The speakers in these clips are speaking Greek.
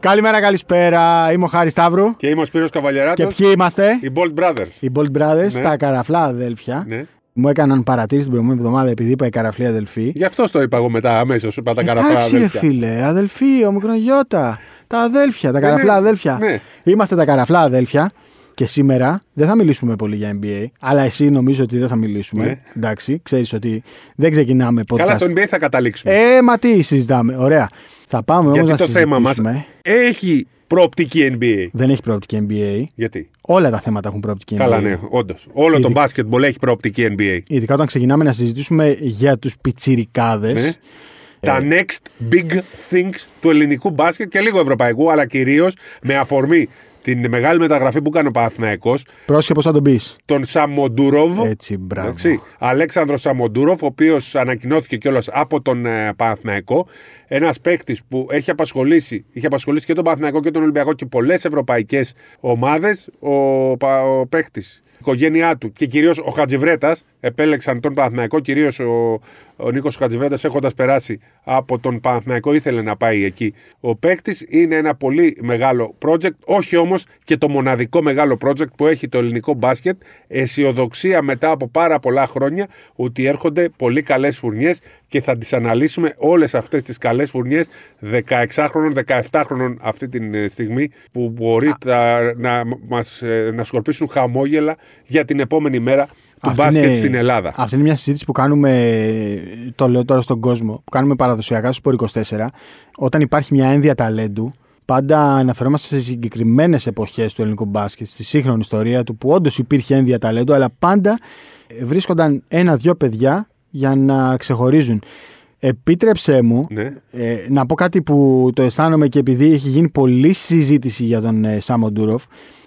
Καλημέρα, καλησπέρα. Είμαι ο Χάρης Σταύρου. Και είμαι ο Σπύρος Καβαλιαράτος. Και ποιοι είμαστε, Οι Bolt Brothers. οι Bolt Brothers, Ναι. τα καραφλά αδέλφια. Ναι. Μου έκαναν παρατήρηση την προηγούμενη εβδομάδα επειδή είπα οι καραφλοί αδελφοί. Γι' αυτό το είπα εγώ μετά αμέσως. Είπα τα καραφλά Εντάξει, ρε αδέλφια. φίλε, αδελφοί, ο μικρογιώτα. Τα αδέλφια, τα Ναι, καραφλά ναι, αδέλφια. ναι. Είμαστε τα καραφλά αδέλφια. Και σήμερα δεν θα μιλήσουμε πολύ για NBA, αλλά εσύ νομίζω ότι δεν θα μιλήσουμε. Ναι. Εντάξει, ξέρεις ότι δεν ξεκινάμε podcast. Καλά, στο NBA θα καταλήξουμε. Ε, μα τι συζητάμε. Ωραία. Θα πάμε όμως Γιατί να το θέμα μας συζητήσουμε. έχει προοπτική NBA. Δεν έχει προοπτική NBA. Γιατί; Όλα τα θέματα έχουν προοπτική NBA. Καλά, ναι, όντως. Όλο το Ειδι- μπάσκετμπολ έχει προοπτική NBA. Ειδικά όταν ξεκινάμε να συζητήσουμε για τους πιτσιρικάδες. Ναι. Τα next big things του ελληνικού μπάσκετ και λίγο ευρωπαϊκού, αλλά κυρίως με αφορμή την μεγάλη μεταγραφή που έκανε ο Παναθηναϊκός, Πρόσχε πώς θα τον πεις. τον Σαμοντούροβ. Έτσι, μπράβο. Εντάξει. Αλέξανδρος Σαμοντούροφ, ο οποίος ανακοινώθηκε κιόλας από τον ε, Παναθηναϊκό. Ένας παίκτης που έχει απασχολήσει, είχε απασχολήσει και τον Παναθηναϊκό και τον Ολυμπιακό και πολλές ευρωπαϊκές ομάδες. Ο, πα- ο παίκτης, η οικογένειά του και κυρίως ο Χατζιβρέτα επέλεξαν τον Παναθηναϊκό. Κυρίως ο, ο Νίκος Χατζιβρέτα, έχοντας περάσει από τον Παναθηναϊκό, ήθελε να πάει εκεί. Ο παίκτης είναι ένα πολύ μεγάλο project, όχι όμως και το μοναδικό μεγάλο project που έχει το ελληνικό μπάσκετ. Αισιοδοξία μετά από πάρα πολλά χρόνια ότι έρχονται πολύ καλές φουρνιές και θα τις αναλύσουμε όλες αυτές τις καλές φουρνιές 16χρονων, 17χρονων αυτή τη ε, στιγμή που μπορεί τα- να, μας, ε, να σκορπίσουν χαμόγελα για την επόμενη μέρα του Αυτή μπάσκετ είναι- στην Ελλάδα. Αυτή είναι μια συζήτηση που κάνουμε, το λέω τώρα στον κόσμο, που κάνουμε παραδοσιακά στο Sport 24. Όταν υπάρχει μια ένδια ταλέντου, πάντα αναφερόμαστε σε συγκεκριμένες εποχές του ελληνικού μπάσκετ, στη σύγχρονη ιστορία του, που όντως υπήρχε ένδια ταλέντου, αλλά πάντα βρίσκονταν ένα-δυο παιδιά για να ξεχωρίζουν. Επίτρεψέ μου Ναι. ε, να πω κάτι που το αισθάνομαι και επειδή έχει γίνει πολλή συζήτηση για τον ε, Σάμο Ντούροφ.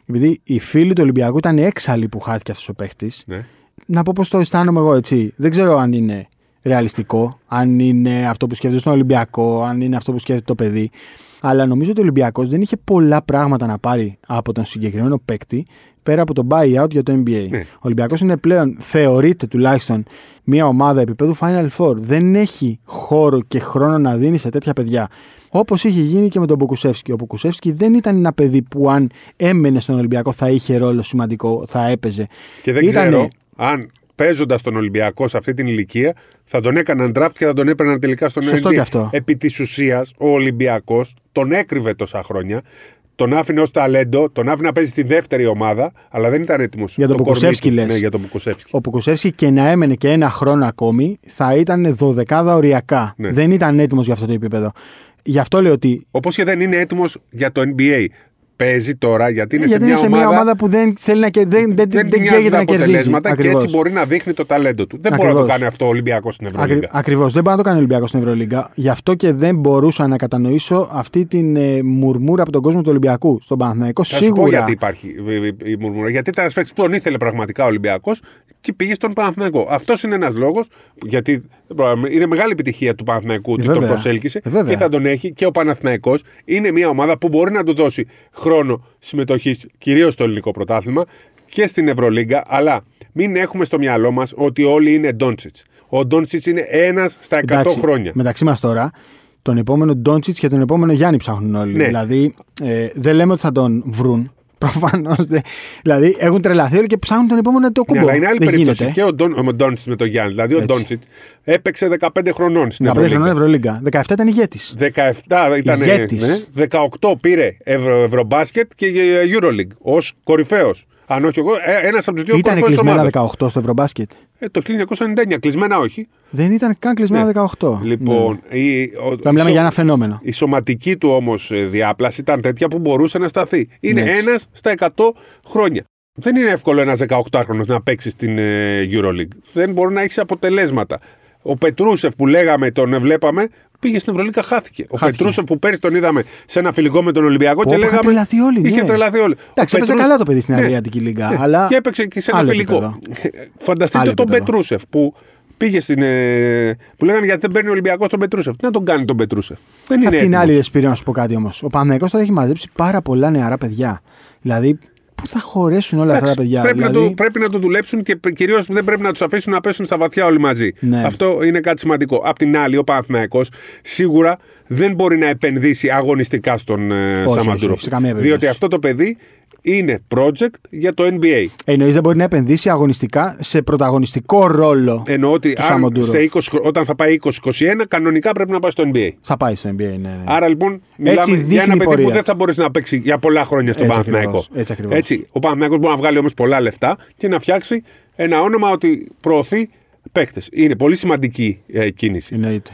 Επειδή οι φίλοι του Ολυμπιακού ήταν έξαλλοι που χάθηκε αυτός ο παίχτης. Ναι. Να πω πώς το αισθάνομαι εγώ έτσι. Δεν ξέρω αν είναι ρεαλιστικό, αν είναι αυτό που σκέφτεται στον Ολυμπιακό, αν είναι αυτό που σκέφτεται το παιδί. Αλλά νομίζω ότι ο Ολυμπιακός δεν είχε πολλά πράγματα να πάρει από τον συγκεκριμένο παίκτη πέρα από το buyout για το NBA. Ναι. Ο Ολυμπιακός είναι πλέον, θεωρείται τουλάχιστον, μια ομάδα επίπεδου Final Four. Δεν έχει χώρο και χρόνο να δίνει σε τέτοια παιδιά. Όπως είχε γίνει και με τον Μποκουσεύσκι. Ο Μποκουσεύσκι δεν ήταν ένα παιδί που αν έμενε στον Ολυμπιακό θα είχε ρόλο σημαντικό, θα έπαιζε. Και δεν Ήτανε- ξέρω αν παίζοντας τον Ολυμπιακό σε αυτή την ηλικία θα τον έκαναν draft και θα τον έπαιρναν τελικά στον Σωστό NBA. και αυτό. Επί της ουσίας, ο Ολυμπιακός τον έκρυβε τόσα χρόνια. Τον άφηνε ως ταλέντο, τον άφηνε να παίζει στη δεύτερη ομάδα, αλλά δεν ήταν έτοιμος. Για τον Μπουκουσεύσκι λες. Ναι, για τον Μπουκουσεύσκι. Ο Πουκουσεύσκι και να έμενε και ένα χρόνο ακόμη θα ήταν δωδεκάδα οριακά. Ναι. Δεν ήταν έτοιμος για αυτό το επίπεδο. Γι' αυτό λέω ότι. Όπως και δεν είναι έτοιμος για το NBA. Παίζει τώρα γιατί είναι, γιατί σε, είναι μια σε μια ομάδα που δεν θέλει να κερδίσει. Δεν, δεν, δεν δεν νοιάζουν καίγεται τα να κερδίζει. αποτελέσματα και Ακριβώς. έτσι μπορεί να δείχνει το ταλέντο του. Δεν μπορεί να Ακριβώς. το κάνει αυτό ο Ολυμπιακός στην Ευρωλίγα. Ακριβώς. Δεν μπορεί να το κάνει ο Ολυμπιακός στην Ευρωλίγκα. Γι' αυτό και δεν μπορούσα να κατανοήσω αυτή την ε, μουρμούρα από τον κόσμο του Ολυμπιακού. Στον Παναθηναϊκό Θα σου πω σίγουρα. γιατί υπάρχει η- η- η μουρμουρά. Γιατί ήταν ένα παίκτη που τον ήθελε πραγματικά ο Ολυμπιακός και πήγε στον Παναθηναϊκό. Αυτός είναι ένας λόγος, γιατί είναι μεγάλη επιτυχία του Παναθηναϊκού ότι τον βέβαια. προσέλκυσε Ε, βέβαια. και θα τον έχει και ο Παναθηναϊκός είναι μια ομάδα που μπορεί να του δώσει χρόνο συμμετοχής κυρίως στο ελληνικό πρωτάθλημα και στην Ευρωλίγκα. Αλλά μην έχουμε στο μυαλό μας ότι όλοι είναι Ντόντσιτς. Ο Ντόντσιτς είναι ένας στα 100 Εντάξει, χρόνια. Μεταξύ μας τώρα, τον επόμενο Ντόντσιτς και τον επόμενο Γιάννη ψάχνουν όλοι. Ναι. Δηλαδή, ε, δεν λέμε ότι θα τον βρουν. Προφανώς. Δηλαδή, έχουν τρελαθεί όλοι και ψάχνουν τον επόμενο το Ναι, κουμπό. αλλά είναι άλλη δεν περίπτωση. γίνεται. Και ο, Ντόν, ο Ντόντσιτ με τον Γιάννη. Δηλαδή, ο Έτσι. Ντόντσιτ έπαιξε 15 χρονών στην 15 Ευρωλίγκα. χρονών Ευρωλίγκα. 17 ήταν ηγέτης. 17 ήταν. Ηγέτης. Ναι, 18 πήρε Ευρω, Ευρωμπάσκετ και Euroleague ως κορυφαίος. Αν όχι εγώ, ένας από τους δύο Ήταν κορυφαίους κλεισμένα ομάδες. 18 στο Ευρωμπάσκετ; Ε, το 1999, κλεισμένα όχι. Δεν ήταν καν κλεισμένα Ναι. 18. Λοιπόν, η, ο, Τώρα η μιλάμε σο- για ένα φαινόμενο. η σωματική του όμως διάπλαση ήταν τέτοια που μπορούσε να σταθεί. Είναι Ναι, έτσι. ένας στα 100 χρόνια. Δεν είναι εύκολο ένας 18χρονο να παίξει στην ε, Euroleague. Δεν μπορεί να έχεις αποτελέσματα. Ο Πετρούσεφ που λέγαμε τον βλέπαμε πήγε στην Ευρωλίγκα, χάθηκε. Ο Χάθηκε. Πετρούσεφ που πέρυσι τον είδαμε σε ένα φιλικό με τον Ολυμπιακό Πω, και πω, λέγαμε. είχαν τρελαθεί όλοι, Είχε ναι. τρελαθεί όλοι. Εντάξει, Ο έπαιζε Πετρούσεφ- καλά το παιδί στην Ναι. Αδριατική Λίγκα. Ναι. Αλλά... Και έπαιξε και σε ένα άλλο φιλικό. επίπεδο. Φανταστείτε Άλλο τον επίπεδο. Πετρούσεφ που πήγε στην. ε, που λέγανε γιατί δεν παίρνει ο Ολυμπιακός τον Πετρούσεφ. Τι να τον κάνει τον Πετρούσεφ. Δεν είναι Απ' την έτοιμος. άλλη, Εσπίρη, να σου πω κάτι όμως. Ο Παναγενικό τώρα έχει μαζέψει πάρα πολλά νεαρά παιδιά. Δηλαδή, πού θα χωρέσουν όλα αυτά τα παιδιά. Πρέπει, δηλαδή... να το, πρέπει να το δουλέψουν και κυρίως δεν πρέπει να τους αφήσουν να πέσουν στα βαθιά όλοι μαζί. Ναι. Αυτό είναι κάτι σημαντικό. Απ' την άλλη, ο Παναθηναϊκός σίγουρα δεν μπορεί να επενδύσει αγωνιστικά στον ε, Όχι, Σαμαντούροφ. όχι, σε καμία περίπτωση. Διότι αυτό το παιδί είναι project για το NBA. Εννοείς δεν μπορεί να επενδύσει αγωνιστικά σε πρωταγωνιστικό ρόλο. Εννοώ ότι του αν Σαμαντούροφ. σε 20, χρ- όταν θα πάει 20-21, κανονικά πρέπει να πάει στο NBA. Θα πάει στο NBA, ναι. ναι. Άρα λοιπόν μιλάμε δείχνει για ένα η παιδί που πορεία. δεν θα μπορέσει να παίξει για πολλά χρόνια στον Έτσι Παναθηναϊκό. ακριβώς, έτσι ακριβώς. ο Παναθηναϊκός μπορεί να βγάλει όμως πολλά λεφτά και να φτιάξει ένα όνομα ότι προωθεί παίκτες. Είναι πολύ σημαντική ε, κίνηση. Εννοείται.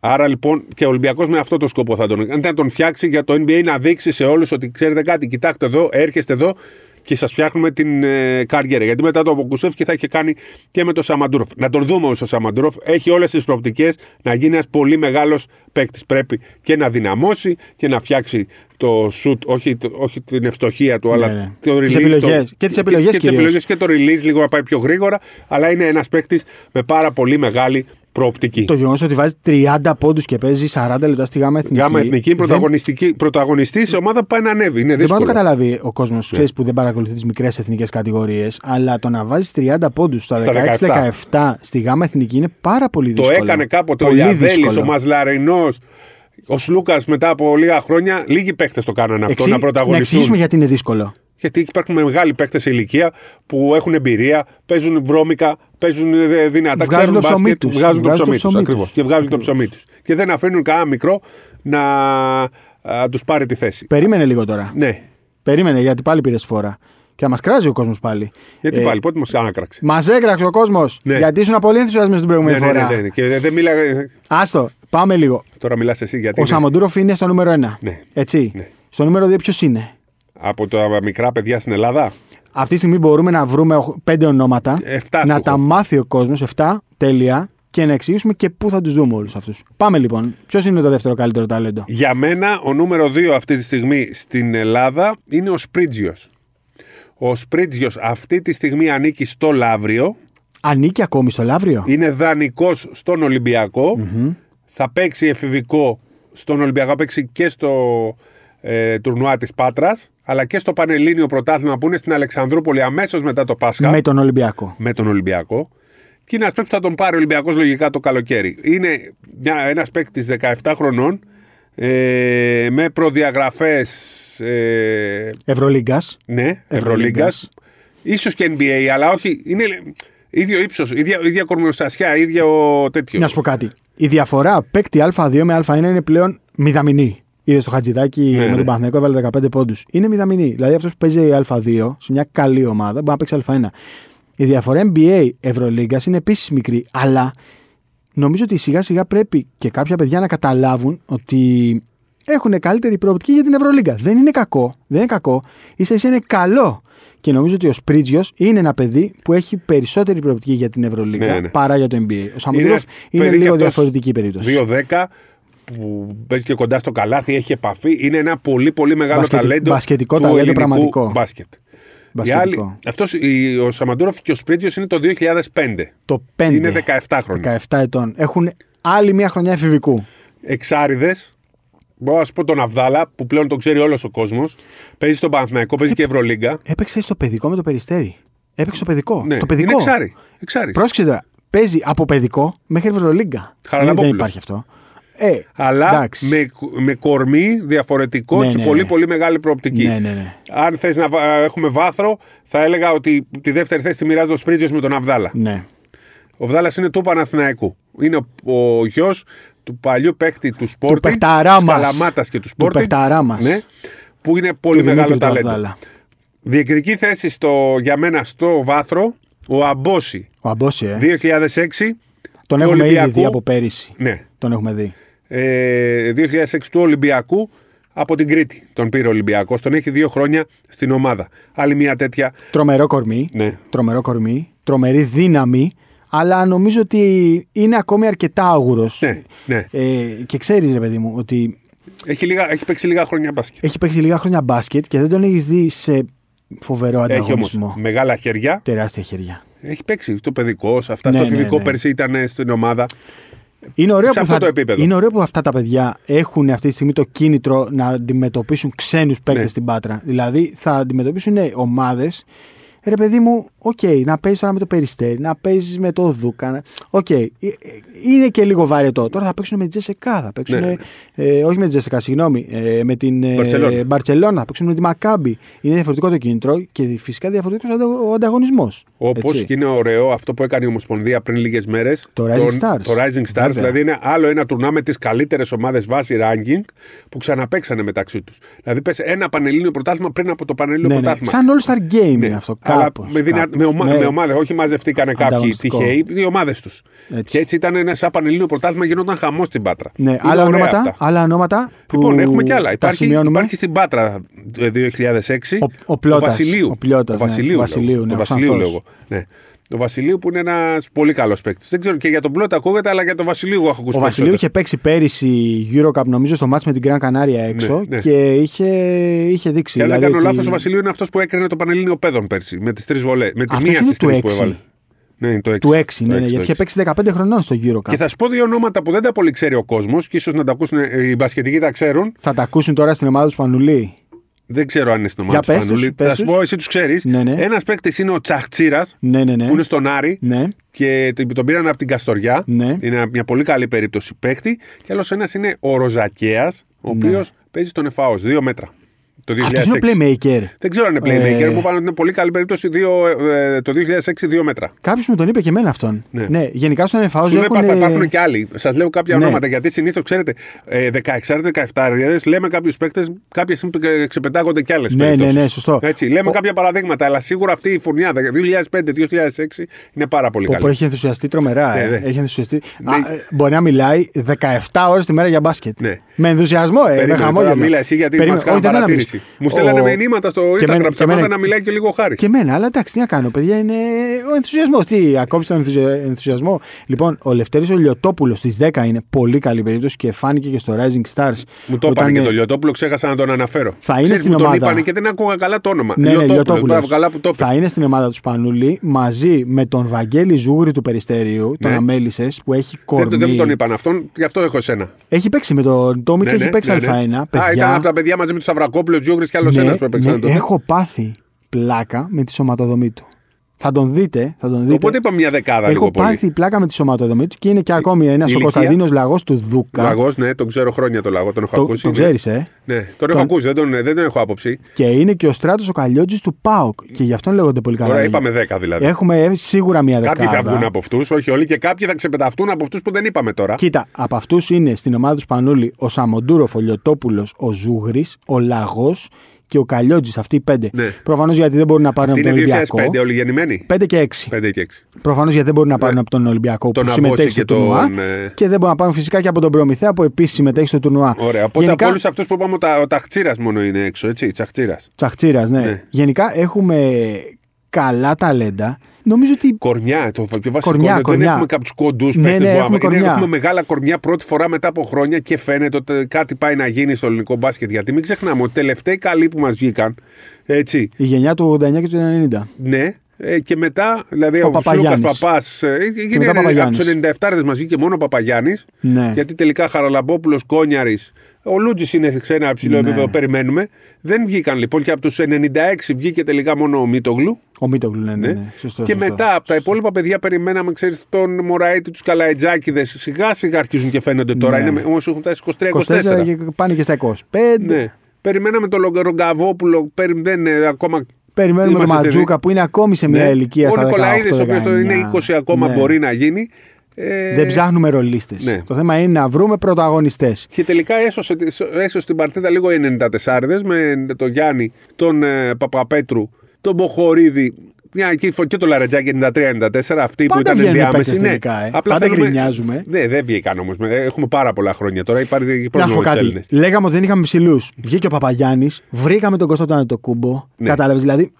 Άρα λοιπόν και ο Ολυμπιακός με αυτό το σκοπό θα τον, αν θα τον φτιάξει για το NBA να δείξει σε όλους ότι ξέρετε κάτι, κοιτάξτε εδώ, έρχεστε εδώ και σας φτιάχνουμε την ε, καριέρα. Γιατί μετά το Αποκουσεύσκι θα είχε κάνει και με τον Σαμαντούροφ. Να τον δούμε όμως ο Σαμαντούροφ. Έχει όλες τις προοπτικές να γίνει ένας πολύ μεγάλος παίκτης. Πρέπει και να δυναμώσει και να φτιάξει το shoot, όχι, το- όχι την ευστοχία του, αλλά ναι. το Τις release. επιλογές. το- Και τις επιλογές και, τις κυρίως. επιλογές και το release λίγο να πάει πιο γρήγορα. Αλλά είναι ένας παίκτης με πάρα πολύ μεγάλη προοπτική. Το γεγονός ότι βάζει 30 πόντους και παίζει 40 λεπτά στη γάμα εθνική. Γάμα εθνική, δεν- πρωταγωνιστική, πρωταγωνιστή σε ομάδα που πάει να ανέβει. Είναι Δεν μπορεί να το δύσκολο. καταλάβει ο κόσμος που δεν παρακολουθεί τις μικρές εθνικές κατηγορίες, αλλά το να βάζεις 30 πόντους στα Στα 16-17 στη γάμα εθνική είναι πάρα πολύ Το δύσκολο. έκανε κάποτε ο Πολύ Ιαδέλη, δύσκολο. ο Μαζλαρινό, ο Σλούκας μετά από λίγα χρόνια. Λίγοι παίχτε το κάνανε αυτό Εξή- να να πρωταγωνιστούν. εξηγήσουμε γιατί είναι δύσκολο. Γιατί υπάρχουν μεγάλοι παίχτε σε ηλικία που έχουν εμπειρία, παίζουν βρώμικα, παίζουν ε, δυνατά, Βγάζουν ξέρουν το ψωμί μπάσκετ, τους. βγάζουν το Βγάζουν το ψωμί τους. ψωμί Ακριβώς. τους. Και βγάζουν το ψωμί τους. Και δεν αφήνουν κανένα μικρό να τους πάρει τη θέση. Περίμενε λίγο τώρα. Ναι. Περίμενε γιατί πάλι πήρες φορά. Και θα μας κράζει ο κόσμος πάλι. Γιατί Ε, πάλι, πότε μας ανάκραξε. Μας έκραξε ο κόσμος. Ναι. Γιατί ήσουν πολύ ενθουσιασμένος την Ναι, προηγούμενη ναι, ναι, φορά. ναι, ναι. Και δεν δεν μίλαγα. Άστο, πάμε λίγο. Τώρα μιλάς εσύ γιατί. Ο είναι Σαμοντούροφ είναι στο νούμερο 1. Ναι. Έτσι. Ναι. Στο νούμερο 2 ποιος είναι; Από τα μικρά παιδιά στην Ελλάδα; Αυτή τη στιγμή μπορούμε να βρούμε οχ- πέντε ονόματα. Εφτά να σου τα έχω. μάθει ο κόσμος, 7, τέλεια, και να εξηγήσουμε και πού θα τους δούμε όλους αυτούς. Πάμε λοιπόν. Ποιος είναι το δεύτερο καλύτερο ταλέντο; Για μένα, ο νούμερο 2 αυτή τη στιγμή στην Ελλάδα είναι ο Σπρίτζιος. Ο Σπρίτζιος αυτή τη στιγμή ανήκει στο Λαύριο. Ανήκει ακόμη στο Λαύριο; Είναι δανεικός στον ολυμπιακο Θα παίξει εφηβικό στον Ολυμπιακό. Θα παίξει και στο ε, τουρνουά της Πάτρας, αλλά και στο Πανελλήνιο Πρωτάθλημα που είναι στην Αλεξανδρούπολη αμέσως μετά το Πάσχα. Με τον Ολυμπιακό. με τον Ολυμπιακό. Και είναι ένας παίκτης που θα τον πάρει ο Ολυμπιακός λογικά το καλοκαίρι. Είναι ένας παίκτης 17 χρονών ε, με προδιαγραφές. Ε, Ευρωλίγκας. ναι, Ευρωλίγκας. Ευρωλίγκας. ίσως και NBA, αλλά όχι. Είναι ίδιο ύψος, ίδια, ίδια κορμοστασιά, ίδιο τέτοιο. Να σου πω κάτι. Η διαφορά παίκτη Α2 με Α1 είναι πλέον μηδαμινή. Είδες το Χατζηδάκι Ναι, με ναι. τον Παναθηναϊκό, έβαλε 15 πόντους. Είναι μηδαμινή. Δηλαδή αυτός που παίζει Α2 σε μια καλή ομάδα μπορεί να παίξει Α1. Η διαφορά NBA Ευρωλίγκας είναι επίσης μικρή, αλλά νομίζω ότι σιγά σιγά πρέπει και κάποια παιδιά να καταλάβουν ότι έχουν καλύτερη προοπτική για την Ευρωλίγκα. Δεν είναι κακό. Δεν είναι κακό. σα ίσα είναι καλό. Και νομίζω ότι ο Σπρίτζιος είναι ένα παιδί που έχει περισσότερη προοπτική για την Ευρωλίγκα Ναι, ναι. παρά για το NBA. Ο Σαμοντρόφ ένας είναι, παιδί κι λίγο αυτός διαφορετική περίπτωση. 2-10 που παίζει και κοντά στο καλάθι, έχει επαφή. Είναι ένα πολύ πολύ μεγάλο Μπασκετι- ταλέντο. μπασκετικό του ταλέντο ελληνικού πραγματικό. Μπάσκετ. Μπασκετικό. Οι άλλοι- αυτός, η- ο Σαμαντούροφ και ο Σπρίτζιος είναι το 2005. Το 5. Είναι 17 χρόνια. 17 ετών. Έχουν άλλη μια χρονιά εφηβικού. Εξάριδες. Μπορώ να σου πω τον Αβδάλα που πλέον τον ξέρει όλος ο κόσμος. Παίζει στον Παναθηναϊκό, παίζει και Ευρωλίγκα. Έπαιξε στο παιδικό με το περιστέρι. Έπαιξε στο παιδικό. Ναι, στο παιδικό. είναι εξάρι. εξάρι. Πρόσεξε τώρα. Παίζει από παιδικό μέχρι Ευρωλίγκα. Δεν, δεν Χαραλαμπόπουλος. υπάρχει αυτό. Ε, Αλλά εντάξει. με, με κορμί διαφορετικό Ναι, και ναι, πολύ ναι. πολύ μεγάλη προοπτική. Ναι, ναι, ναι. Αν θες να βα- έχουμε βάθρο, θα έλεγα ότι τη δεύτερη θέση τη μοιράζει ο Σπρίτζιος με τον Αβδάλα. ναι. Ο Βδάλα είναι του Παναθηναϊκού. Είναι ο, ο γιος του παλιού παίκτη του Σπόρτη. παιχταρά μας. Καλαμάτας και του Του Σπόρτη. παιχταρά μας. Ναι, που είναι πολύ Του μεγάλο Δημήτρη του ταλέντο. Αβδάλα. Διεκδικεί θέση στο, για μένα στο βάθρο ο Αμπόση. Ο Αμπόση, ε. 2006. Τον του έχουμε ήδη Ολυμπιακού. δει από πέρυσι. Ναι. Τον έχουμε δει. Ε, 2006 του Ολυμπιακού από την Κρήτη. Τον πήρε ο Ολυμπιακός. Τον έχει δύο χρόνια στην ομάδα. Άλλη μια τέτοια. Τρομερό κορμί. Ναι. Τρομερό κορμί. Τρομερή δύναμη. Αλλά νομίζω ότι είναι ακόμη αρκετά άγουρος. Ναι, ναι. Ε, και ξέρεις, ρε παιδί μου, ότι Έχει, λίγα, έχει παίξει λίγα χρόνια μπάσκετ. έχει παίξει λίγα χρόνια μπάσκετ και δεν τον έχεις δει σε φοβερό Έχει όμως ανταγωνισμό. μεγάλα χέρια. Τεράστια χέρια. Έχει παίξει το παιδικό. σε Αυτά Ναι, στο ναι, εφηβικό ναι. πέρσι ήταν στην ομάδα. Είναι ωραίο, σε που αυτό θα- το επίπεδο. είναι ωραίο που αυτά τα παιδιά έχουν αυτή τη στιγμή το κίνητρο να αντιμετωπίσουν ξένους παίκτες Ναι. στην Πάτρα. Δηλαδή θα αντιμετωπίσουν ομάδες. Ρε παιδί μου, οκ, να παίζεις τώρα με το περιστέρι, να παίζεις με το Δούκα. να- Οκ, ε, ε, είναι και λίγο βαρετό. Τώρα θα παίξουν με τη ΤΣΣΚΑ, θα παίξουν. Ναι, ναι. Ε, όχι με τη ΤΣΣΚΑ, συγγνώμη. Ε, με την ε, Μπαρτσελώνα. Μπαρτσελώνα, θα παίξουν με τη Μακάμπι. Είναι διαφορετικό το κίνητρο και φυσικά διαφορετικός ο ανταγωνισμός. Όπως και είναι ωραίο αυτό που έκανε η Ομοσπονδία πριν λίγες μέρες. Το Rising Stars. Το Rising Stars, Βέβαια. δηλαδή είναι άλλο ένα τουρνουά με τις καλύτερες ομάδες βάση ranking που ξαναπαίξανε μεταξύ τους. Δηλαδή πες ένα πανελλήνιο πρωτάθλημα πριν από το πανελλήνιο Ναι, ναι. πρωτάθλημα. Σαν All Star Game Ναι, είναι αυτό. Αλλά Κάπως, με, δυνα... κάπως. με, ομα... Ναι. με ομάδες, όχι μαζευτήκανε κάποιοι Ανταγωνιστικό. τυχαίοι, οι ομάδες τους. Έτσι. Και έτσι ήταν ένα σαν πανελλήνιο πρωτάθλημα, γινόταν χαμός στην Πάτρα. Ναι, Είναι άλλα ωραία ονόματα, αυτά. άλλα ονόματα που Λοιπόν, έχουμε κι άλλα. τα Υπάρχει, σημειώνουμε. υπάρχει στην Πάτρα ε, 2006 Ο- ο Πλώτας, Βασιλείου. ο Πλώτας, ναι. Βασιλείου, Βασιλείου, λέγω. ναι, ο ο Βασιλείου Ξανθός. λέγω. Ναι. Ο Βασιλείου που είναι ένας πολύ καλός παίκτης. Δεν ξέρω και για τον Πλώτα ακούγεται, αλλά για τον Βασιλείου έχω ακούσει Ο Βασιλείου είχε περισσότερα. παίξει πέρυσι Eurocup νομίζω στο μάτς με την Gran Canaria έξω ναι. και είχε, είχε δείξει. Και αν δεν δηλαδή κάνω ότι- λάθος, ο Βασιλείου είναι αυτός που έκρινε το Πανελλήνιο Παιδών πέρσι με τις τρεις βολές. Με τη Αυτός μία είναι στι του τρει που 6. έβαλε. Ναι, είναι το 6. Του 6, ναι, ναι, γιατί είχε παίξει 15 χρονών στο Eurocup. Και θα σου πω δύο ονόματα που δεν τα πολύ ξέρει ο κόσμος και ίσως να τα ακούσουν ε, οι μπασκετικοί τα ξέρουν. Θα τα ακούσουν τώρα στην ομάδα του Πανουλή. Δεν ξέρω αν είναι στην ομάδα Για του πες τους, Πανούλη. πες Θα σου τους. πω, εσύ τους ξέρεις. Ναι, ναι. Ένας παίκτης είναι ο Τσαχτσίρας Ναι, ναι, ναι. που είναι στον Άρη Ναι. και τον τον πήραν από την Καστοριά. Ναι. Είναι μια πολύ καλή περίπτωση παίκτη. Και άλλος ένας είναι ο Ροζακέας, ο Ναι. οποίος παίζει στον ΕΦΑΟΣ, δύο μέτρα. Το 2006. Αυτό είναι playmaker. Δεν ξέρω αν είναι playmaker. Ε, Μου είπαν ότι είναι πολύ καλή περίπτωση δύο, ε, το 2006 δύο μέτρα. Κάποιος μου τον είπε και εμένα αυτόν. Ναι. Ναι, γενικά στον Εφάουζ Σου είπα, έχουν. υπάρχουν και άλλοι. Σας λέω κάποια Ναι. ονόματα γιατί συνήθως ξέρετε, ε, 16-17 λέμε κάποιους παίκτες, κάποια στιγμή ε, ξεπετάγονται κι άλλες Ναι, ναι, ναι, σωστό. Έτσι, λέμε Ο- κάποια παραδείγματα, αλλά σίγουρα αυτή η φουρνιά 2005-2006 είναι πάρα πολύ Που καλή. έχει ενθουσιαστεί τρομερά. Ναι, ε. ναι. Έχει ενθουσιαστεί. Ναι. Α, ε, μπορεί να μιλάει 17 ώρες τη μέρα για μπάσκετ. Ναι. Με ενθουσιασμό, ε, με Περίμενε, χαμόγελο. τώρα μίλα εσύ γιατί Περίμενε. μας κάνουν Όχι, δεν θέλω να παρατήρηση. Μιλήσω. Μου στέλνανε Ο- μηνύματα στο και Instagram εμένα- και ψέματα εμένα- να μιλάει και λίγο χάρη. Και εμένα, αλλά εντάξει, τι να κάνω, παιδιά, είναι ο ενθουσιασμός. Τι, ακόμη τον ενθουσια- ενθουσιασμό. Λοιπόν, ο Λευτέρης Ολιοτόπουλος στις 10 είναι πολύ καλή περίπτωση και φάνηκε και στο Rising Stars. Μου το όταν, είπανε και ε, το Λιωτόπουλο, ξέχασα να τον αναφέρω. Θα είναι Ξέρεις, στην μου τον ομάδα. είπανε και δεν άκουγα καλά το όνομα. Ναι, ναι, Λιωτόπουλος, Λιωτόπουλος. μπράβο, καλά που το Θα είπες. είναι στην ομάδα του Σπανούλη μαζί με τον Βαγγέλη Ζούγρη του Περιστερίου, τον Ναι. Αμέλησες, που έχει Δεν, κορμί. δεν μου τον είπαν αυτόν, γι' αυτό έχω εσένα. Έχει παίξει με τον Τόμιτς, Ναι, έχει ναι, παίξει ναι, ναι. Α1. Α, Παιδιά, ήταν από τα παιδιά μαζί με του Σαβρακόπουλο, Τζιούγκρι και άλλος ναι, ένας που έπαιξαν ναι, τότε. έχω πάθει πλάκα με τη σωματοδομή του. Θα τον δείτε. Θα τον δείτε. Οπότε είπα μια δεκάδα Έχω λίγο πολύ. πάθει πλάκα με τη σωματοδομή του και είναι και ακόμη ένας ο ηλικία; Κωνσταντίνος Λαγός του Δούκα. Λαγός, ναι, τον ξέρω χρόνια το λαγό, τον έχω Το, ακούσει. το ναι. ξέρεις, ε; Ναι, τον έχω ακούσει, δεν τον, δεν τον έχω άποψη. Και είναι και ο στράτος ο Καλλιότζη του Πάοκ. Και γι' αυτόν λέγονται πολύ καλά. Τώρα λόγια. είπαμε 10 δηλαδή. Έχουμε ε, σίγουρα μία δεκάδα. Κάποιοι θα βγουν από αυτούς, όχι όλοι, και κάποιοι θα ξεπεταχτούν από αυτούς που δεν είπαμε τώρα. Κοίτα, από αυτούς είναι στην ομάδα του Σπανούλη ο Σαμοντούροφ, ο Λιωτόπουλος, ο Ζούγρης, ο Λαγός και ο Καλλιότζης. Αυτοί οι πέντε. Ναι. Προφανώς γιατί δεν μπορούν να πάρουν Αυτή από τον είναι Ολυμπιακό. 2005 όλοι γεννημένοι. 5 και 6. 5 και 6. Προφανώς γιατί δεν μπορούν να πάρουν από τον Ολυμπιακό Τον που Αμπόση συμμετέχει στο και τον, τουρνουά. ε, Και δεν μπορούν να πάρουν φυσικά και από τον Προμηθέα που επίσης συμμετέχει στο τουρνουά. Ωραία. Οπότε Γενικά, από όλους αυτούς που είπαμε, ο, τα, ο Ταχτσίρας μόνο είναι έξω, έτσι. Τσαχτσίρας. Τσαχτσίρας, ναι. Ναι. Γενικά έχουμε καλά ταλέντα. Νομίζω ότι Κορμιά, το πιο βασικό. Κορμιά, είναι, Δεν κορμιά. έχουμε κάποιους κοντούς Ναι, παίκτε ναι, που έχουμε είναι- κορμιά. έχουμε μεγάλα κορμιά πρώτη φορά μετά από χρόνια και φαίνεται ότι κάτι πάει να γίνει στο ελληνικό μπάσκετ. Γιατί μην ξεχνάμε ότι οι τελευταίοι καλοί που μας βγήκαν. Έτσι, η γενιά του 89 και του 90. ναι. Ε, και μετά, δηλαδή, Ο ο, Λούκα Παπαγιάννης. Παπάς. μετά από Παπαγιάννης. του 97 μας βγήκε μόνο ο Παπαγιάννης. Ναι. Γιατί τελικά Χαραλαμπόπουλος, Κόνιαρης, ο Λούτζης είναι σε ένα υψηλό Ναι. επίπεδο, περιμένουμε. Δεν βγήκαν λοιπόν και από τους 96 βγήκε τελικά μόνο ο Μίτογλου. Ο Μίτογλου, ναι, ναι. Ναι. ναι. Σωστό, και σωστό. μετά από τα υπόλοιπα παιδιά περιμέναμε, ξέρεις, τον Μωραήτη, τους Καλαϊτζάκηδες. Σιγά σιγά αρχίζουν και φαίνονται τώρα. Ναι. Είναι, όμως έχουν φτάσει 24 23-24. και πάνε και στα 25. Ναι. Περιμέναμε τον Λογ- Ρογκαβόπουλο, περι- δεν είναι ακόμα. Περιμένουμε τον Είμαστε στη Ματζούκα που είναι ακόμη σε μια Ναι. ηλικία Ο στα 18 Νικολαίδη, ο οποίος 19. είναι 20 ακόμα, Ναι. μπορεί να γίνει. Ε, Δεν ψάχνουμε ρολίστες. Ναι. Το θέμα είναι να βρούμε πρωταγωνιστές. Και τελικά έσωσε, έσωσε την παρτίδα λίγο οι 94 με τον Γιάννη, τον ε, Παπαπέτρου, τον Μποχορίδη. Μια εκεί και το Λαρετζάκι 93-94, αυτοί που Πάντα ήταν βγαίνουν ενδιάμεση. παίκτες τελικά, ε. Πάντα θέλουμε- γκρινιάζουμε. Ναι, δεν βγήκαν όμως. Έχουμε πάρα πολλά χρόνια τώρα. Υπάρχει Να σου πω πρόβλημα με του κάτι. Έλληνες. Λέγαμε ότι δεν είχαμε ψηλούς. Βγήκε ο Παπαγιάννης, βρήκαμε τον Κωνσταντίνο Αντετοκούμπο. Ναι. Κατάλαβες δηλαδή.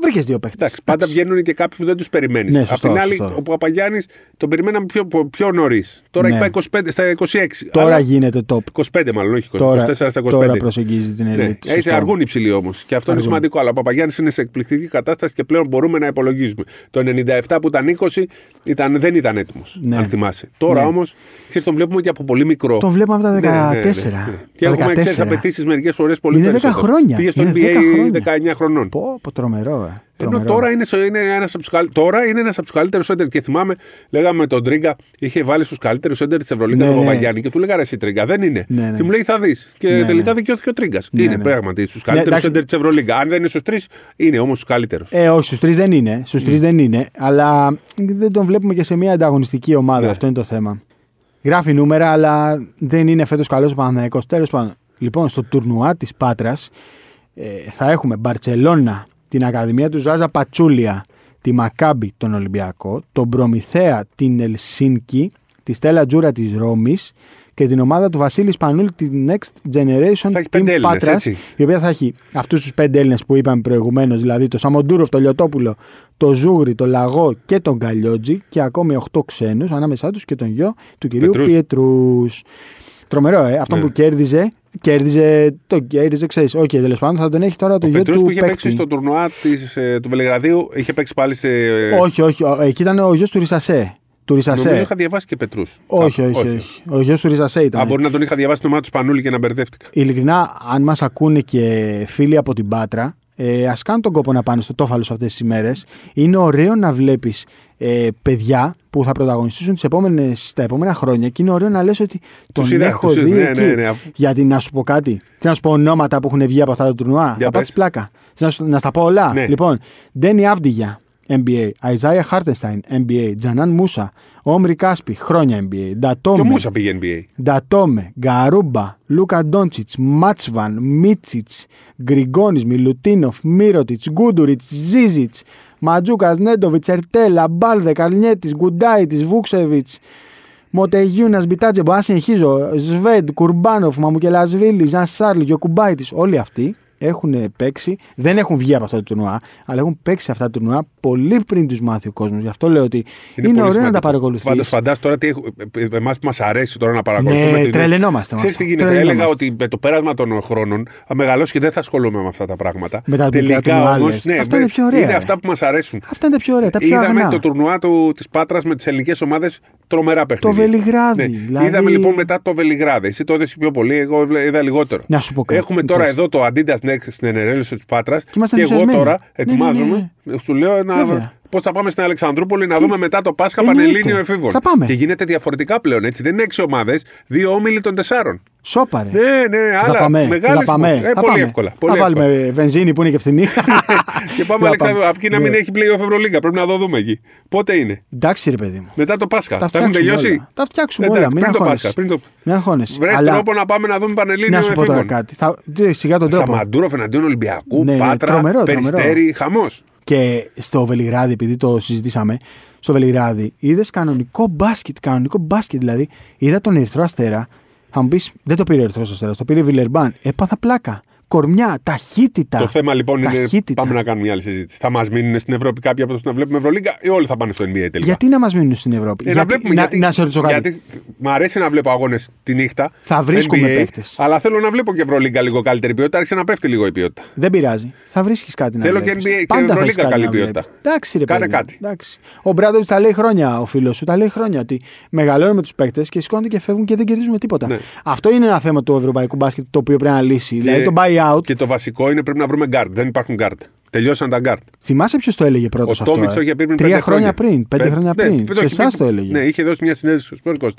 Βρήκες δύο παίχτε. Εντάξει, πάντα βγαίνουν και κάποιοι που δεν τους περιμένεις. Ναι, Απ' σωστό, την άλλη, σωστό. ο Παπαγιάννης τον περιμέναμε πιο, πιο νωρίς. Τώρα Ναι. έχει πάει 25, στα 26. Τώρα Αλλά- γίνεται top. 25 μάλλον, όχι 24 Τώρα, στα 25. τώρα προσεγγίζει την Ναι, elite. έτσι Σωστό. αργούν οι ψηλοί όμως. Και αυτό είναι Αργούν. σημαντικό. Αλλά ο Παπαγιάννης είναι σε εκπληκτική κατάσταση και πλέον μπορούμε να υπολογίζουμε. Το 97 που ήταν 20 ήταν, δεν ήταν έτοιμος. Ναι. Αν θυμάσαι. Τώρα Ναι. όμως τον βλέπουμε και από πολύ μικρό. Τον βλέπουμε από τα Ναι, 14. ναι, ναι, ναι. Και Τα έχουμε 14. ξέρει απαιτήσεις μερικές φορές πολύ Είναι 10 περισσότερο. χρόνια. Πήγε στο Είναι 10 χρόνια. NBA 19 χρονών. Πω, πω, τρομερό, ε. Ενώ Τρομερό. τώρα είναι, στο- είναι ένας από τους καλ... τώρα είναι ένας από τους καλύτερους έντερ. Και θυμάμαι, λέγαμε με τον Τρίγκα, είχε βάλει στους καλύτερους έντερ της Ευρωλίγκα Ναι, τον ναι. Παπαγιάννη και του λέγα ρε εσύ Τρίγκα, δεν είναι. Ναι, ναι. Και μου λέει θα δεις. Και Ναι, τελικά ναι. δικαιώθηκε ο Τρίγκας. Ναι, είναι ναι. πράγματι στους καλύτερους εντάξει. έντερ της Ευρωλίγκα. Αν δεν είναι στους τρεις, είναι όμως στους καλύτερους. Ε, όχι, στους τρεις δεν είναι. Στους τρεις δεν είναι. Αλλά δεν τον βλέπουμε και σε μια ανταγωνιστική ομάδα. Ναι. Αυτό είναι το θέμα. Γράφει νούμερα, αλλά δεν είναι φέτος καλός ο Παναθυναϊκό. Τέλος πάντων. Λοιπόν, στο τουρνουά της Πάτρας ε, θα έχουμε Μπαρσελόνα, την Ακαδημία του Ζάζα Πατσούλια, τη Μακάμπι, τον Ολυμπιακό, τον Προμηθέα, την Ελσίνκι, τη Στέλλα Ατζούρα της Ρώμης και την ομάδα του Βασίλη Σπανούλη, τη Next Generation Θα έχει Team πέντε Έλληνες, Πάτρας, έτσι. η οποία θα έχει αυτούς τους πέντε Έλληνες που είπαμε προηγουμένως, δηλαδή το Σαμοντούροφ, το Λιωτόπουλο, το Ζούγρι, το Λαγό και τον Καλλιοντζή και ακόμη 8 ξένους ανάμεσά τους και τον γιο του κυρίου Πετρούς. Πιετρούς. Τρομερό, ε. Αυτό Ναι. που κέρδιζε, κέρδιζε, το κέρδιζε, ξέρεις. Οκ, τέλο πάντων θα τον έχει τώρα το Ο γιο Πετρούς του που είχε παίκτη. παίξει στο τουρνουά της, ε, του Βελεγραδίου, είχε παίξει πάλι σε. Όχι, όχι, ο- εκεί ήταν ο γιος του Ρισασέ. Του Ρισασέ. Νομίζω είχα διαβάσει και Πετρούς. Όχι, όχι, όχι, Ο γιος του Ριζασέ ήταν. Α, μπορεί να τον είχα διαβάσει το μάτι του Σπανούλη και να μπερδεύτηκα. Ειλικρινά, αν μας ακούνε και φίλοι από την Πάτρα, ε, ας κάνουν τον κόπο να πάνε στο Τόφαλο αυτές τις ημέρες. Είναι ωραίο να βλέπεις ε, παιδιά που θα πρωταγωνιστήσουν τις επόμενες, τα επόμενα χρόνια και είναι ωραίο να λες ότι τον Τους είδα, έχω τους δει είδα, ναι, εκεί. ναι, ναι. Γιατί να σου πω κάτι. Τι να σου πω ονόματα που έχουν βγει από αυτά τα τουρνουά. Για Θα πες. πάθεις πλάκα. Θες Να, σου, να στα πω όλα. Ναι. Λοιπόν, Ντένι Αβντίγια, NBA. Αϊζάια Χάρτενστάιν, NBA. Τζανάν Μούσα. Όμρι Κάσπι, χρόνια NBA. Και ο Ντατόμε. Μούσα πήγε NBA. Ντατόμε, Γκαρούμπα, Λούκα Ντόντσιτς, Μάτσβαν, Μίτσιτς, Γκριγκόνης, Μιλουτίνοφ, Μίροτιτς, Γκούντουριτς, Ζίζιτς, Ματζούκας, Νέντοβιτς, Ερτέλ, Μπάλδε, Καλνιέτης, Γκουντάιτης, Βούτσεβιτς, Μοτεγιούνας, Μπιτάτζε, μπορώ να συνεχίζω. Σβέντ, Κουρμπάνοφ, Μαμουκελασβίλη, Ζαν Σάρλ, Γιοκουμπάιτη, όλοι αυτοί έχουν παίξει, δεν έχουν βγει από αυτά τα τουρνουά, αλλά έχουν παίξει αυτά τα τουρνουά πολύ πριν τους μάθει ο κόσμος. Γι' αυτό λέω ότι είναι, πολύ ωραίο να σημαντικό. τα παρακολουθείς. Φαντάσου φαντάσου τώρα τι εμάς που μας αρέσει τώρα να παρακολουθούμε. Ναι, την- τρελαινόμαστε. με Ξέρεις τι αυτό. γίνεται. Έλεγα Τρελαινόμαστε. ότι με το πέρασμα των χρόνων θα μεγαλώσει και δεν θα ασχολούμαι με αυτά τα πράγματα. Με τα Τελικά τουρνουά, όμως. λες. Ναι, Αυτά με- είναι πιο ωραία, Είναι ρε. αυτά που μας αρέσουν. Αυτά είναι τα πιο ωραία, τα πιο Είδαμε αγνά. το τουρνουά της Πάτρας με τις ελληνικές ομάδες τρομερά παιχνίδια. Βελιγράδι, δηλαδή- Είδαμε λοιπόν μετά το Βελιγράδι. Εσύ το είδες πιο πολύ, εγώ είδα λιγότερο. Να σου πω κάτι. Έχουμε Λοιπόν. τώρα εδώ το Adidas Next στην ενερέλωση της Πάτρας. Και, είμαστε εγώ ενθουσιασμένοι. τώρα Ναι, ναι, ετοιμάζομαι. Σου λέω Βέβαια. Να. Πώς θα πάμε στην Αλεξανδρούπολη να Τι- δούμε μετά το Πάσχα Εννοείται. Πανελλήνιο Εφήβων. Θα πάμε. Και γίνεται διαφορετικά πλέον έτσι. Δεν είναι έξι ομάδες, δύο όμιλοι των τεσσάρων. Σόπαρε. Ναι, ναι, Θα άλλα. πάμε. Μεγάλες θα πάμε. Ε, θα πολύ πάμε. εύκολα. Πολύ θα εύκολα. βάλουμε βενζίνη που είναι και φθηνή. Και πάμε Θα Αλεξανδρούπολη. Απ' εκεί να μην Ναι. έχει playoff Ευρωλίγκα. Πρέπει να το δούμε εκεί. Πότε είναι; Εντάξει, ρε παιδί μου. Μετά το Πάσχα. Τα Θα έχουν φτιάξουμε τελειώσει; όλα. Τα φτιάξουμε Εντάξει, όλα. Μην πριν το αγχώνεσαι. Πάσχα. Πριν το... Μην αγχώνεσαι. Βρες Αλλά τρόπο να πάμε να δούμε Πανελλήνιο να σου πω τώρα Εφήβων. κάτι. Θα... τι, Σιγά τον τρόπο. Σαμαντούροφ εναντίον Ολυμπιακού, Ναι, ναι, Πάτρα, τρομερό, τρομερό. Περιστέρη, χαμός. Και στο Βελιγράδι, επειδή το συζητήσαμε, στο Βελιγράδι είδες κανονικό μπάσκετ. Κανονικό μπάσκετ δηλαδή. Είδα τον Ερυθρό Αστέρα. Θα μου πεις, δεν το πήρε ο Ερυθρός Αστέρας, το πήρε Βιλερμπάν. Έπαθα πλάκα. Κορμιά, ταχύτητα. Το θέμα λοιπόν είναι. ταχύτητα. Πάμε να κάνουμε μια άλλη συζήτηση. Θα μας μείνουν στην Ευρώπη κάποιοι από τους να βλέπουμε Ευρωλίγκα ή όλοι θα πάνε στο NBA τελικά; Γιατί να μας μείνουν στην Ευρώπη; Ε, γιατί, βλέπουμε, να, γιατί, να σε ρωτήσω κάτι. Γιατί μ' αρέσει να βλέπω αγώνες τη νύχτα. Θα βρίσκουμε NBA, παίκτες. Αλλά θέλω να βλέπω και Ευρωλίγκα λίγο καλύτερη ποιότητα. Άρχισε να πέφτει λίγο η ποιότητα. Δεν πειράζει. Θα βρίσκεις κάτι Θέλω να και βλέπεις. NBA και Πάντα θα Ευρωλίγκα έχεις κάτι καλή να ποιότητα. βλέπεις. Εντάξει, ρε Κάνε παιδί μου. κάτι. Εντάξει. Ο Μπράντοβιτς τα λέει χρόνια, ο φίλος σου. Τα λέει χρόνια ότι μεγαλώνουμε τους παίκτες και σηκώνονται και φεύγουν και δεν κερδίζουμε τίποτα. Ναι. Αυτό είναι ένα θέμα του ευρωπαϊκού μπάσκετ το οποίο πρέπει να λύσει. Δηλαδή το buyout. Και το βασικό είναι πρέπει να βρούμε guard. Δεν υπάρχουν guard. Τελειώσαν τα guard. Θυμάσαι ποιος το έλεγε πρώτος Ο αυτό. Τόμιτ το ε; είχε πει πριν Τρία πέντε χρόνια πριν. Πέντε Πέ- χρόνια ναι, πριν. το Σε είχε εσάς πει- το έλεγε. Ναι, είχε δώσει μια συνέντευξη στο Sport 24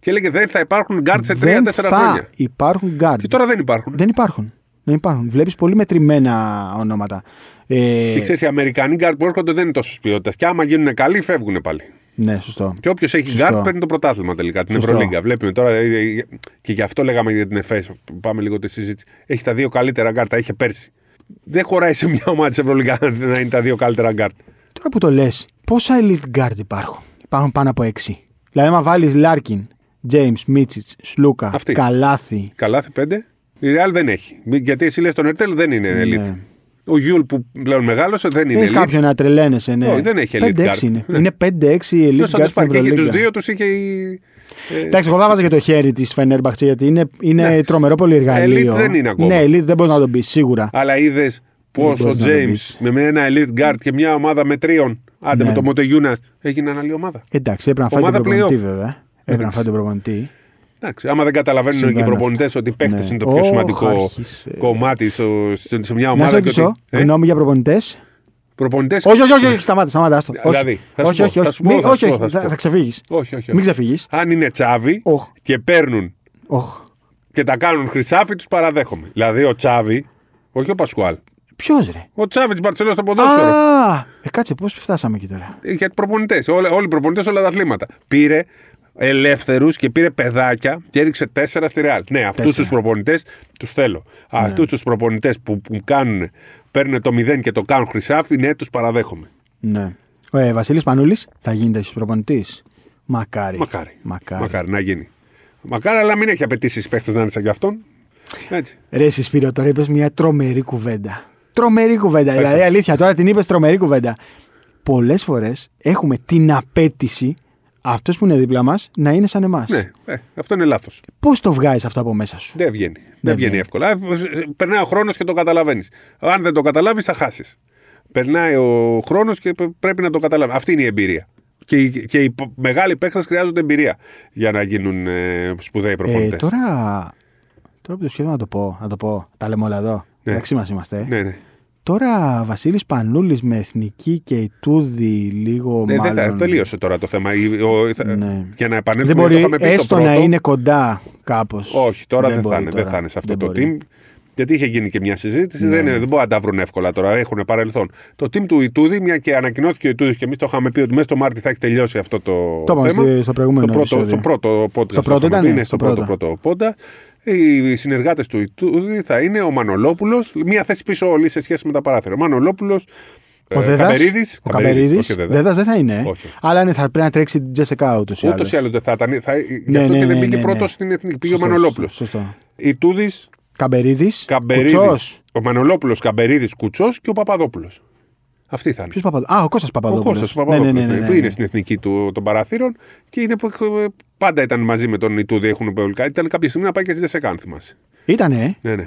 και έλεγε δεν θα υπάρχουν guard σε δεν 3-4 θα χρόνια. υπάρχουν guard. Και τώρα δεν υπάρχουν. Δεν υπάρχουν. Δεν υπάρχουν. Βλέπεις πολύ μετρημένα ονόματα. Ε, Και ξέρεις, οι Αμερικανοί guard που έρχονται δεν είναι τόσο ποιότητα. Και άμα γίνουν καλοί, φεύγουν πάλι. Ναι, σωστό. Και όποιος έχει Σωστό. guard παίρνει το πρωτάθλημα τελικά, την Σωστό. Ευρωλίγκα. Βλέπουμε τώρα. ε, ε, Και γι' αυτό λέγαμε για την ΕΦΕΣ. Πάμε λίγο τη συζήτηση. Έχει τα δύο καλύτερα guard, τα είχε πέρσι. Δεν χωράει σε μια ομάδα της Ευρωλίγκα να είναι τα δύο καλύτερα guard. Τώρα που το λες, πόσα elite guard υπάρχουν; Υπάρχουν πάνω από 6. Δηλαδή, άμα βάλεις Λάρκιν, James, Μίτσιτς, Σλούκα, Αυτοί. Καλάθι. Καλάθι πέντε. Η Real δεν έχει. Γιατί εσύ λες τον Ερτέλ δεν είναι elite. Ναι. Ο Γιούλ που πλέον μεγάλωσε δεν είναι. Έχεις elite. κάποιον να τρελαίνεσαι, ναι. Όχι, δεν έχει elite 5-6 guard. είναι. Ναι. Είναι 5-6 elite Ποιος θα guard τους στην πάρει. Και τους Ευρωλίγκα. δύο τους είχε η. ε, Εντάξει, εγώ θα βάζα και το χέρι της Φενέρμπαχτσε γιατί είναι, είναι Εντάξει. τρομερό πολύ εργαλείο. Elite δεν είναι ακόμα. Ναι, elite δεν μπορείς να τον πεις σίγουρα. Αλλά είδες πώς Δεν ο μπορείς να το James πεις. με ένα elite guard και μια ομάδα με τρίων. Άντε Ναι. με το Μοτεγιούνα έγινε άλλη ομάδα. Εντάξει, έπρεπε να φάει τον Ομάδα προπονητή playoff. βέβαια. Έπρεπε να φάει τον προπονητή. Εντάξει, άμα δεν καταλαβαίνουν και οι Συμβαίνουν προπονητές ότι οι παίχτες Ναι. είναι το πιο Ωχ, σημαντικό άρχισε. κομμάτι στο- σε σε μια Να ομάδα. σε και ρωτήσω, ότι- Ε, γνώμη για προπονητές; προπονητές- Όχι, όχι, όχι, όχι, σταμάτα, σταμάτα. άστο. Όχι, Δηλαδή, θα σου όχι, πω, όχι, θα όχι, σου πω, Μη- θα όχι, σου πω, όχι, θα σου θα- πω. θα ξεφύγεις. Όχι, όχι. Μην όχι. ξεφύγεις. Αν είναι τσάβι Οχ. και παίρνουν Οχ. και τα κάνουν χρυσάφι, τους παραδέχομαι. Δηλαδή ο Τσάβι, όχι ο Πασκουάλ. Ποιος ρε; Ο Τσάβι της Μπαρσελόνας στο ποδόσφαιρο. Α, ε, κάτσε, πώς φτάσαμε εκεί τώρα; Για προπονητές. Όλοι οι προπονητές, όλα τα αθλήματα. Πήρε ελεύθερους και πήρε παιδάκια και έριξε τέσσερα στη Ρεάλ. Ναι, αυτούς Τέσσερα. τους προπονητές τους θέλω. Αυτούς τους προπονητές που, που κάνουν, παίρνουν το μηδέν και το κάνουν χρυσάφι, ναι, τους παραδέχομαι. Ναι. Ο ε, Βασίλης Πανούλης θα γίνεται στους προπονητής; Μακάρι. Μακάρι. Μακάρι. Μακάρι να γίνει. Μακάρι, αλλά μην έχει απαιτήσει οι παίχτε να είναι σαν κι αυτόν. Έτσι. Ρε, εσύ Σπύρο, τώρα είπες μια τρομερή κουβέντα. Τρομερή κουβέντα. Δηλαδή, αλήθεια, τώρα την είπες τρομερή κουβέντα. Πολλές φορές έχουμε την απέτηση αυτός που είναι δίπλα μας να είναι σαν εμάς. Ναι, ε, αυτό είναι λάθος. Πώς το βγάζεις αυτό από μέσα σου; Δεν βγαίνει. Δεν, βγαίνει βγαίνει. εύκολα. Ε, Περνάει ο χρόνος και το καταλαβαίνεις. Αν δεν το καταλάβεις, θα χάσεις. Περνάει ο χρόνος και πε- πρέπει να το καταλάβεις. Αυτή είναι η εμπειρία. Και, οι- και οι πο- μεγάλοι παίχτες χρειάζονται εμπειρία για να γίνουν ε, σπουδαίοι Ε, προπονητές. τώρα. Τώρα που το σκέφτομαι να το πω, να το πω. Τα λέμε όλα εδώ. Ναι. Εντάξει μας είμαστε. Ναι, ναι. Τώρα Βασίλης Πανούλης με εθνική και η Τούδη λίγο Ε, μάλλον... δεν θα, τελείωσε τώρα το θέμα. Η- ο- θα- Ναι. Για να δεν επανέλθουμε, μπορεί το είχαμε πει στο έστω πρώτο. να είναι κοντά κάπως. Όχι, τώρα δεν, θα, μπορεί είναι, τώρα. δεν θα είναι σε αυτό Δεν το μπορεί. team. Γιατί είχε γίνει και μια συζήτηση, Ναι. δεν, είναι- δεν μπορούν να τα βρουν εύκολα τώρα. Έχουν παρελθόν. Το team του Ιτούδη, μια και ανακοινώθηκε ο Ιτούδης και εμείς το είχαμε πει ότι μέσα στο Μάρτι θα έχει τελειώσει αυτό το, Το είπαμε θέμα. στο- στο προηγούμενο το πρώτο, επεισόδιο. στο πρώτο podcast. Στο το πρώτο είχαμε πει, ήταν, ναι, στο στο πρώτο, πρώτο. πρώτο πόντα. Οι συνεργάτες του Ιτούδη θα είναι ο Μανολόπουλος, μία θέση πίσω όλοι σε σχέση με τα παράθυρα. Ο Μανολόπουλος, Ο Δέδας, Καμπερίδης, ο Καμπερίδης, Καμπερίδης, όχι ο Δέδας. Δέδας δεν θα είναι; Όχι, όχι. Αλλά ναι, θα πρέπει να τρέξει την Τζέσσεκα ούτως ή Ούτως άλλως. ή άλλως δεν θα ήταν. Θα, γι' Ναι, αυτό ναι, και δεν ναι, πήγε ναι, πρώτος ναι. στην εθνική. Πήγε ο Σωστός, Μανολόπουλος. Σωστό. Ιτούδης, Καμπερίδης, Καμπερίδη, Κουτσός. ο Μανολόπουλος, Καμπερίδη, Κουτσός και ο Παπαδόπουλος. Αυτοί θα είναι. Ποιος Παπαδόπουλος. Α, ο Κώστας Ο Παπαδόπουλος. Κώστας Παπαδόπουλος, Ναι, ναι, ναι, ναι, ναι, που ναι. είναι στην εθνική του, των παραθύρων και είναι που, ε, πάντα ήταν μαζί με τον Ιτούδη. Έχουν πολύ Ήταν κάποια στιγμή να πάει και στη Δεσεκά, αν θυμάσαι. Ήτανε, ε; Ναι, ναι.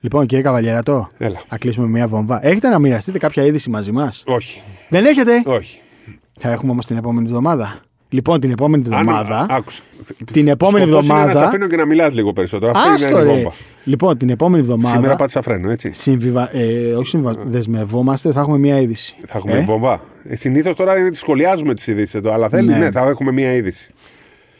Λοιπόν, κύριε Καβαλιέρατο, Έλα. θα κλείσουμε μια βομβά. Έχετε να μοιραστείτε κάποια είδηση μαζί μας; Όχι. Δεν έχετε; Όχι. Θα έχουμε όμως την επόμενη εβδομάδα. Λοιπόν, την επόμενη Αν- εβδομάδα. άκουσα. Την επόμενη Σκοπός είναι εβδομάδα- Να σε αφήνω και να μιλάς λίγο περισσότερο. Αυτό Άστο είναι η ρε. βόμβα. Λοιπόν, την επόμενη εβδομάδα. Σήμερα πάτησα φρένο, έτσι. Συμβιβα... Ε, όχι συμβιβα... δεσμευόμαστε, θα έχουμε μία είδηση. Θα έχουμε Ε, βόμβα. Ε, Συνήθως τώρα είναι- τις σχολιάζουμε τις ειδήσεις εδώ, αλλά θέλει, Ναι. ναι. θα έχουμε μία είδηση.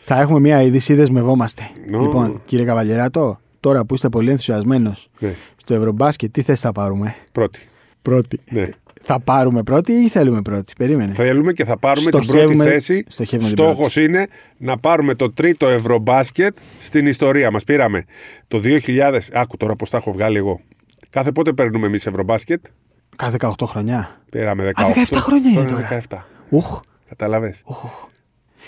Θα έχουμε μία είδηση ή δεσμευόμαστε. Νο. Λοιπόν, κύριε Καβαλιεράτο, τώρα που είστε πολύ ενθουσιασμένος Ναι. στο Ευρωμπάσκετ, τι θέση θα πάρουμε; Πρώτη. Πρώτη. Ναι. Θα πάρουμε πρώτη ή θέλουμε πρώτη; Περίμενε. Θέλουμε και θα πάρουμε την Στοχεύουμε- πρώτη θέση. στοχεύουμε την Στόχος είναι να πάρουμε το τρίτο ευρωμπάσκετ στην ιστορία μας. Πήραμε το 2000. Άκου τώρα πώς τα έχω βγάλει εγώ. Κάθε πότε παίρνουμε εμείς ευρωμπάσκετ; Κάθε 18 χρονιά. Πήραμε 18. Α, 17 χρόνια είναι τώρα. 17. Ουχ. Καταλαβες.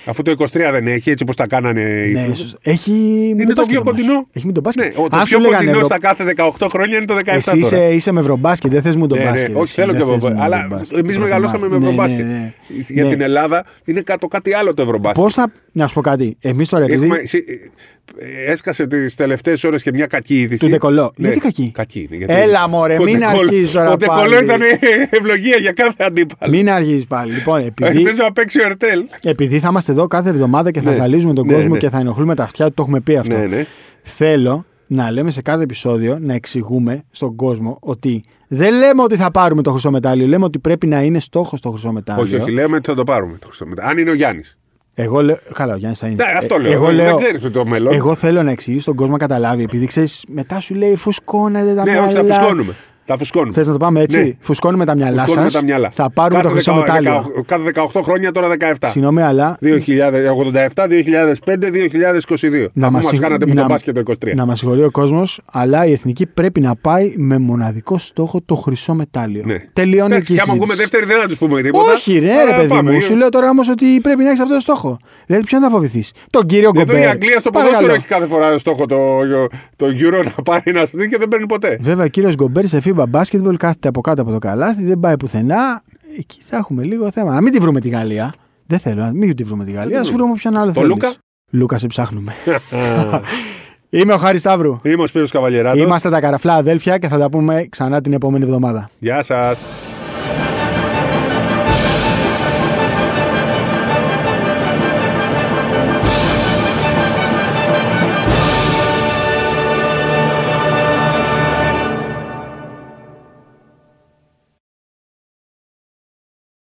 Αφού το 23 δεν έχει, έτσι όπως τα κάνανε οι Ναι, φίλοι. σωστά. Έχει. με Είναι το το μπάσκετ πιο όμως. κοντινό. Έχει με το μπάσκετ. Ναι, ο- το Αν πιο σου λέγανε κοντινό Ευρω- στα κάθε 18 χρόνια είναι το 17 Εσύ τώρα. είσαι, είσαι με ευρωμπάσκετ, δεν θες μου το Ναι, ναι, μπάσκετ. όχι, εσύ, θέλω δεν και θες ευρωμπάσκετ. μου το Αλλά μπάσκετ. εμείς Το μεγαλώσαμε με προτιμάς. ευρωμπάσκετ. Ναι, ναι, ναι. Για Ναι. την Ελλάδα είναι κάτω κάτι άλλο το ευρωμπάσκετ. Πώς θα. Να σου πω κάτι. Εμείς τώρα επειδή. Έχουμε, εσύ- ε, έσκασε τις τελευταίες ώρες και μια κακή είδηση. Του Ντεκολό. Ναι. Γιατί κακή; Κακή είναι. Γιατί... Έλα, μωρέ, Ο μην Ντεκολό- αρχίζεις τώρα Ο Ντεκολό πάλι. ήταν ευλογία για κάθε αντίπαλο. Μην αργεί πάλι. Λοιπόν, επειδή, Ελπίζω να παίξει ο Ερτέλ. επειδή θα είμαστε εδώ κάθε εβδομάδα και θα Ναι. ζαλίζουμε τον Ναι, κόσμο ναι. και θα ενοχλούμε τα αυτιά του, το έχουμε πει αυτό. Ναι, ναι. Θέλω να λέμε σε κάθε επεισόδιο να εξηγούμε στον κόσμο ότι δεν λέμε ότι θα πάρουμε το χρυσό μετάλλιο, λέμε ότι πρέπει να είναι στόχος το χρυσό μετάλλιο. Όχι, όχι, λέμε ότι θα το πάρουμε. Το Χριστό μετά. Αν είναι ο Γιάννης. Εγώ λέω. Καλά, ο Γιάννης θα είναι. Ναι, αυτό Ε, λέω. Εγώ δεν λέω, ξέρεις το μέλλον. εγώ θέλω να εξηγήσω στον κόσμο να καταλάβει. Επειδή ξέρεις, μετά σου λέει φουσκώνετε τα ναι, μυαλά. όχι, θα φουσκώνουμε. Θα φουσκώνουμε. Θες να το πάμε έτσι; Ναι. Φουσκώνουμε τα μυαλά Φουσκώνουμε σας. τα μυαλά. Θα πάρουμε κάθε το χρυσό δεκα- μετάλλιο. δεκα- Κάθε 18 χρόνια τώρα 17. Συγγνώμη, αλλά 2087, 2005, 2022. Να Αφού μας μας συγ- κάνατε με να- τον μπάσκετ το 23. να μας συγχωρεί ο κόσμος, αλλά η εθνική πρέπει να πάει με μοναδικό στόχο το χρυσό μετάλλιο. Ναι. Τελειώνει Εντάξει, εκεί. η και άμα βγούμε συζήτηση. δεύτερη δεν θα τους πούμε τίποτα. Όχι, ρε, Αλλά ρε παιδί πάμε. μου. Σου λέω τώρα όμως ότι πρέπει να έχεις αυτό το στόχο. Δηλαδή, ποιον θα φοβηθείς; Τον κύριο Εδώ Γκομπέρ. η Αγγλία στο Παρακαλώ. ποδόσφαιρο έχει κάθε φορά στόχο το, το Euro να πάρει ένα σπίτι και δεν παίρνει ποτέ. Βέβαια, ο κύριος Γκομπέρ σε FIBA είπα, μπάσκετμπολ κάθεται από κάτω από το καλάθι, δεν πάει πουθενά. Εκεί θα έχουμε λίγο θέμα. Να μην τη βρούμε τη Γαλλία. Δεν θέλω, να μην τη βρούμε τη Γαλλία. Α βρούμε όποιον άλλο Το θέλεις. Λούκα; Λούκα, σε ψάχνουμε. Είμαι ο Χάρης Σταύρου. Είμαι ο Σπύρος Καβαλιεράτος. Είμαστε τα καραφλά αδέλφια και θα τα πούμε ξανά την επόμενη εβδομάδα. Γεια σας.